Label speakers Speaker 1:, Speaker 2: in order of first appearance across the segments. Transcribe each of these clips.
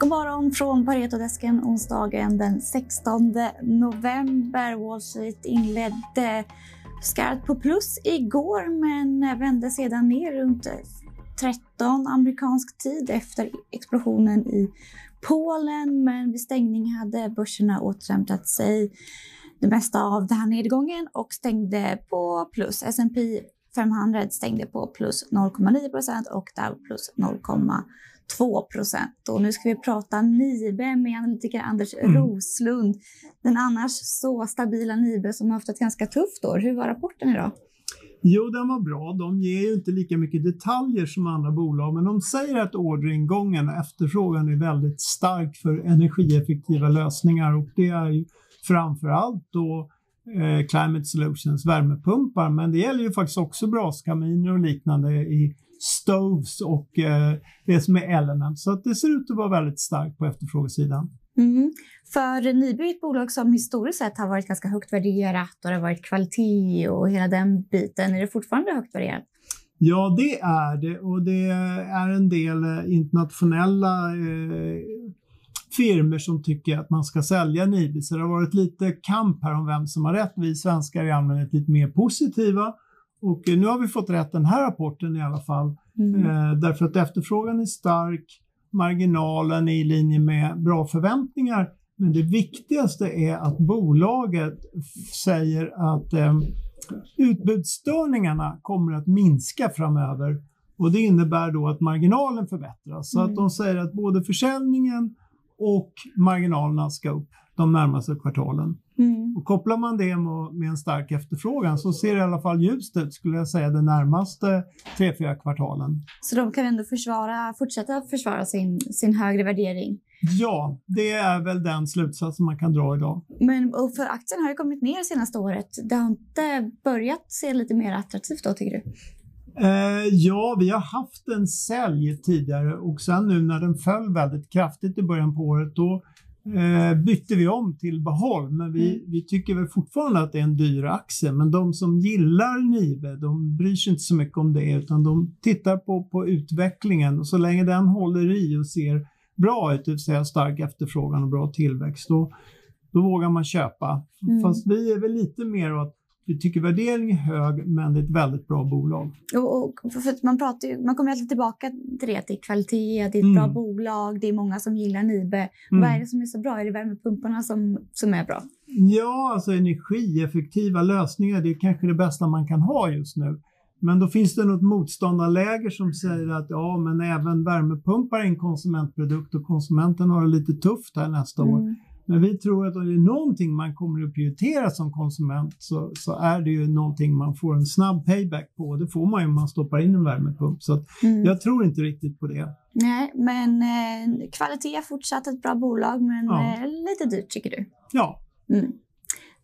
Speaker 1: God morgon från Paretodesken onsdagen den 16 november. Wall Street inledde skarpt på plus igår men vände sedan ner runt 13 amerikansk tid efter explosionen i Polen. Men vid stängning hade börserna återhämtat sig det mesta av den här nedgången och stängde på plus. S&P 500 stängde på plus 0,9 och Dow plus 0, 2 Och nu ska vi prata NIBE med analytiker Anders mm. Roslund. Den annars så stabila NIBE som har haft ett ganska tufft år. Hur var rapporten idag?
Speaker 2: Jo, den var bra. De ger ju inte lika mycket detaljer som andra bolag, men de säger att orderingången och efterfrågan är väldigt stark för energieffektiva lösningar och det är ju framför allt då eh, Climate Solutions värmepumpar, men det gäller ju faktiskt också braskaminer och liknande i stoves och eh, det som är element. Så att det ser ut att vara väldigt starkt på efterfrågesidan.
Speaker 1: Mm. För Nyby är ett bolag som historiskt sett har varit ganska högt värderat och det har varit kvalitet och hela den biten. Är det fortfarande högt värderat?
Speaker 2: Ja, det är det och det är en del eh, internationella eh, firmer som tycker att man ska sälja Nibi. Så det har varit lite kamp här om vem som har rätt. Vi svenskar är i allmänhet lite mer positiva. Och nu har vi fått rätt den här rapporten i alla fall. Mm. Eh, därför att efterfrågan är stark, marginalen är i linje med bra förväntningar. Men det viktigaste är att bolaget säger att eh, utbudsstörningarna kommer att minska framöver. Och det innebär då att marginalen förbättras. Så mm. att de säger att både försäljningen och marginalerna ska upp de närmaste kvartalen. Mm. Och kopplar man det med en stark efterfrågan så ser det i alla fall ljust ut skulle jag säga de närmaste tre, fyra kvartalen.
Speaker 1: Så de kan ändå försvara, fortsätta försvara sin, sin högre värdering?
Speaker 2: Ja, det är väl den slutsatsen man kan dra idag.
Speaker 1: Men för aktien har ju kommit ner senaste året. Det har inte börjat se lite mer attraktivt då tycker du?
Speaker 2: Eh, ja, vi har haft en sälj tidigare och sen nu när den föll väldigt kraftigt i början på året då eh, bytte vi om till behåll. Men vi, mm. vi tycker väl fortfarande att det är en dyr aktie. Men de som gillar Nibe, de bryr sig inte så mycket om det utan de tittar på, på utvecklingen och så länge den håller i och ser bra ut, det vill säga stark efterfrågan och bra tillväxt, då, då vågar man köpa. Mm. Fast vi är väl lite mer åt vi tycker värderingen är hög, men det är ett väldigt bra bolag.
Speaker 1: Och, och för man, pratar man kommer alltid tillbaka till det, att det är kvalitet, det är ett mm. bra bolag, det är många som gillar Nibe. Mm. Vad är det som är så bra? Är det värmepumparna som, som är bra?
Speaker 2: Ja, alltså energieffektiva lösningar, det är kanske det bästa man kan ha just nu. Men då finns det något motståndarläger som säger att ja, men även värmepumpar är en konsumentprodukt och konsumenten har det lite tufft här nästa mm. år. Men vi tror att om det är någonting man kommer att prioritera som konsument så, så är det ju någonting man får en snabb payback på. Det får man ju om man stoppar in en värmepump. Så mm. jag tror inte riktigt på det.
Speaker 1: Nej, men eh, kvalitet är fortsatt ett bra bolag, men ja. eh, lite dyrt tycker du?
Speaker 2: Ja.
Speaker 1: Mm.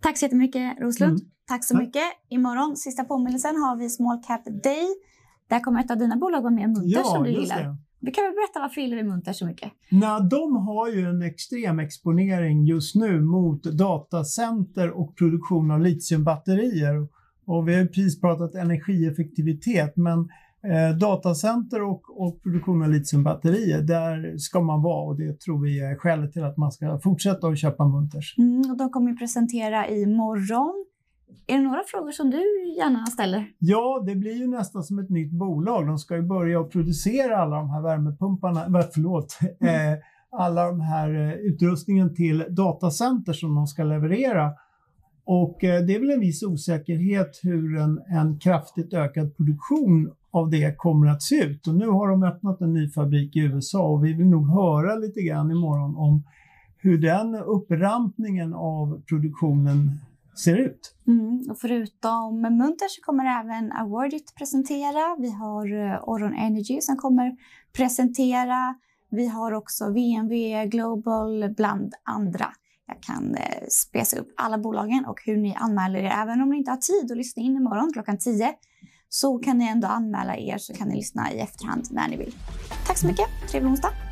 Speaker 1: Tack så jättemycket Roslund. Mm. Tack så Tack. mycket. Imorgon, sista påminnelsen, har vi Small Cap Day. Där kommer ett av dina bolag vara med, Munters, ja, som du gillar. Det. Du kan väl berätta varför gillar vi Munter så mycket?
Speaker 2: Nej, de har ju en extrem exponering just nu mot datacenter och produktion av litiumbatterier. Och vi har ju precis pratat energieffektivitet, men eh, datacenter och, och produktion av litiumbatterier, där ska man vara och det tror vi är skälet till att man ska fortsätta att köpa Munters.
Speaker 1: Mm, och de kommer ju presentera imorgon. Är det några frågor som du gärna ställer?
Speaker 2: Ja, det blir ju nästan som ett nytt bolag. De ska ju börja producera alla de här värmepumparna, förlåt, mm. eh, alla de här eh, utrustningen till datacenter som de ska leverera. Och eh, det är väl en viss osäkerhet hur en, en kraftigt ökad produktion av det kommer att se ut. Och nu har de öppnat en ny fabrik i USA och vi vill nog höra lite grann imorgon om hur den upprampningen av produktionen ser ut.
Speaker 1: Mm, och förutom Munter så kommer även Awardit presentera. Vi har eh, Oron Energy som kommer presentera. Vi har också VNV Global bland andra. Jag kan eh, spesa upp alla bolagen och hur ni anmäler er. Även om ni inte har tid att lyssna in imorgon klockan 10 så kan ni ändå anmäla er så kan ni lyssna i efterhand när ni vill. Tack så mycket. Trevlig onsdag.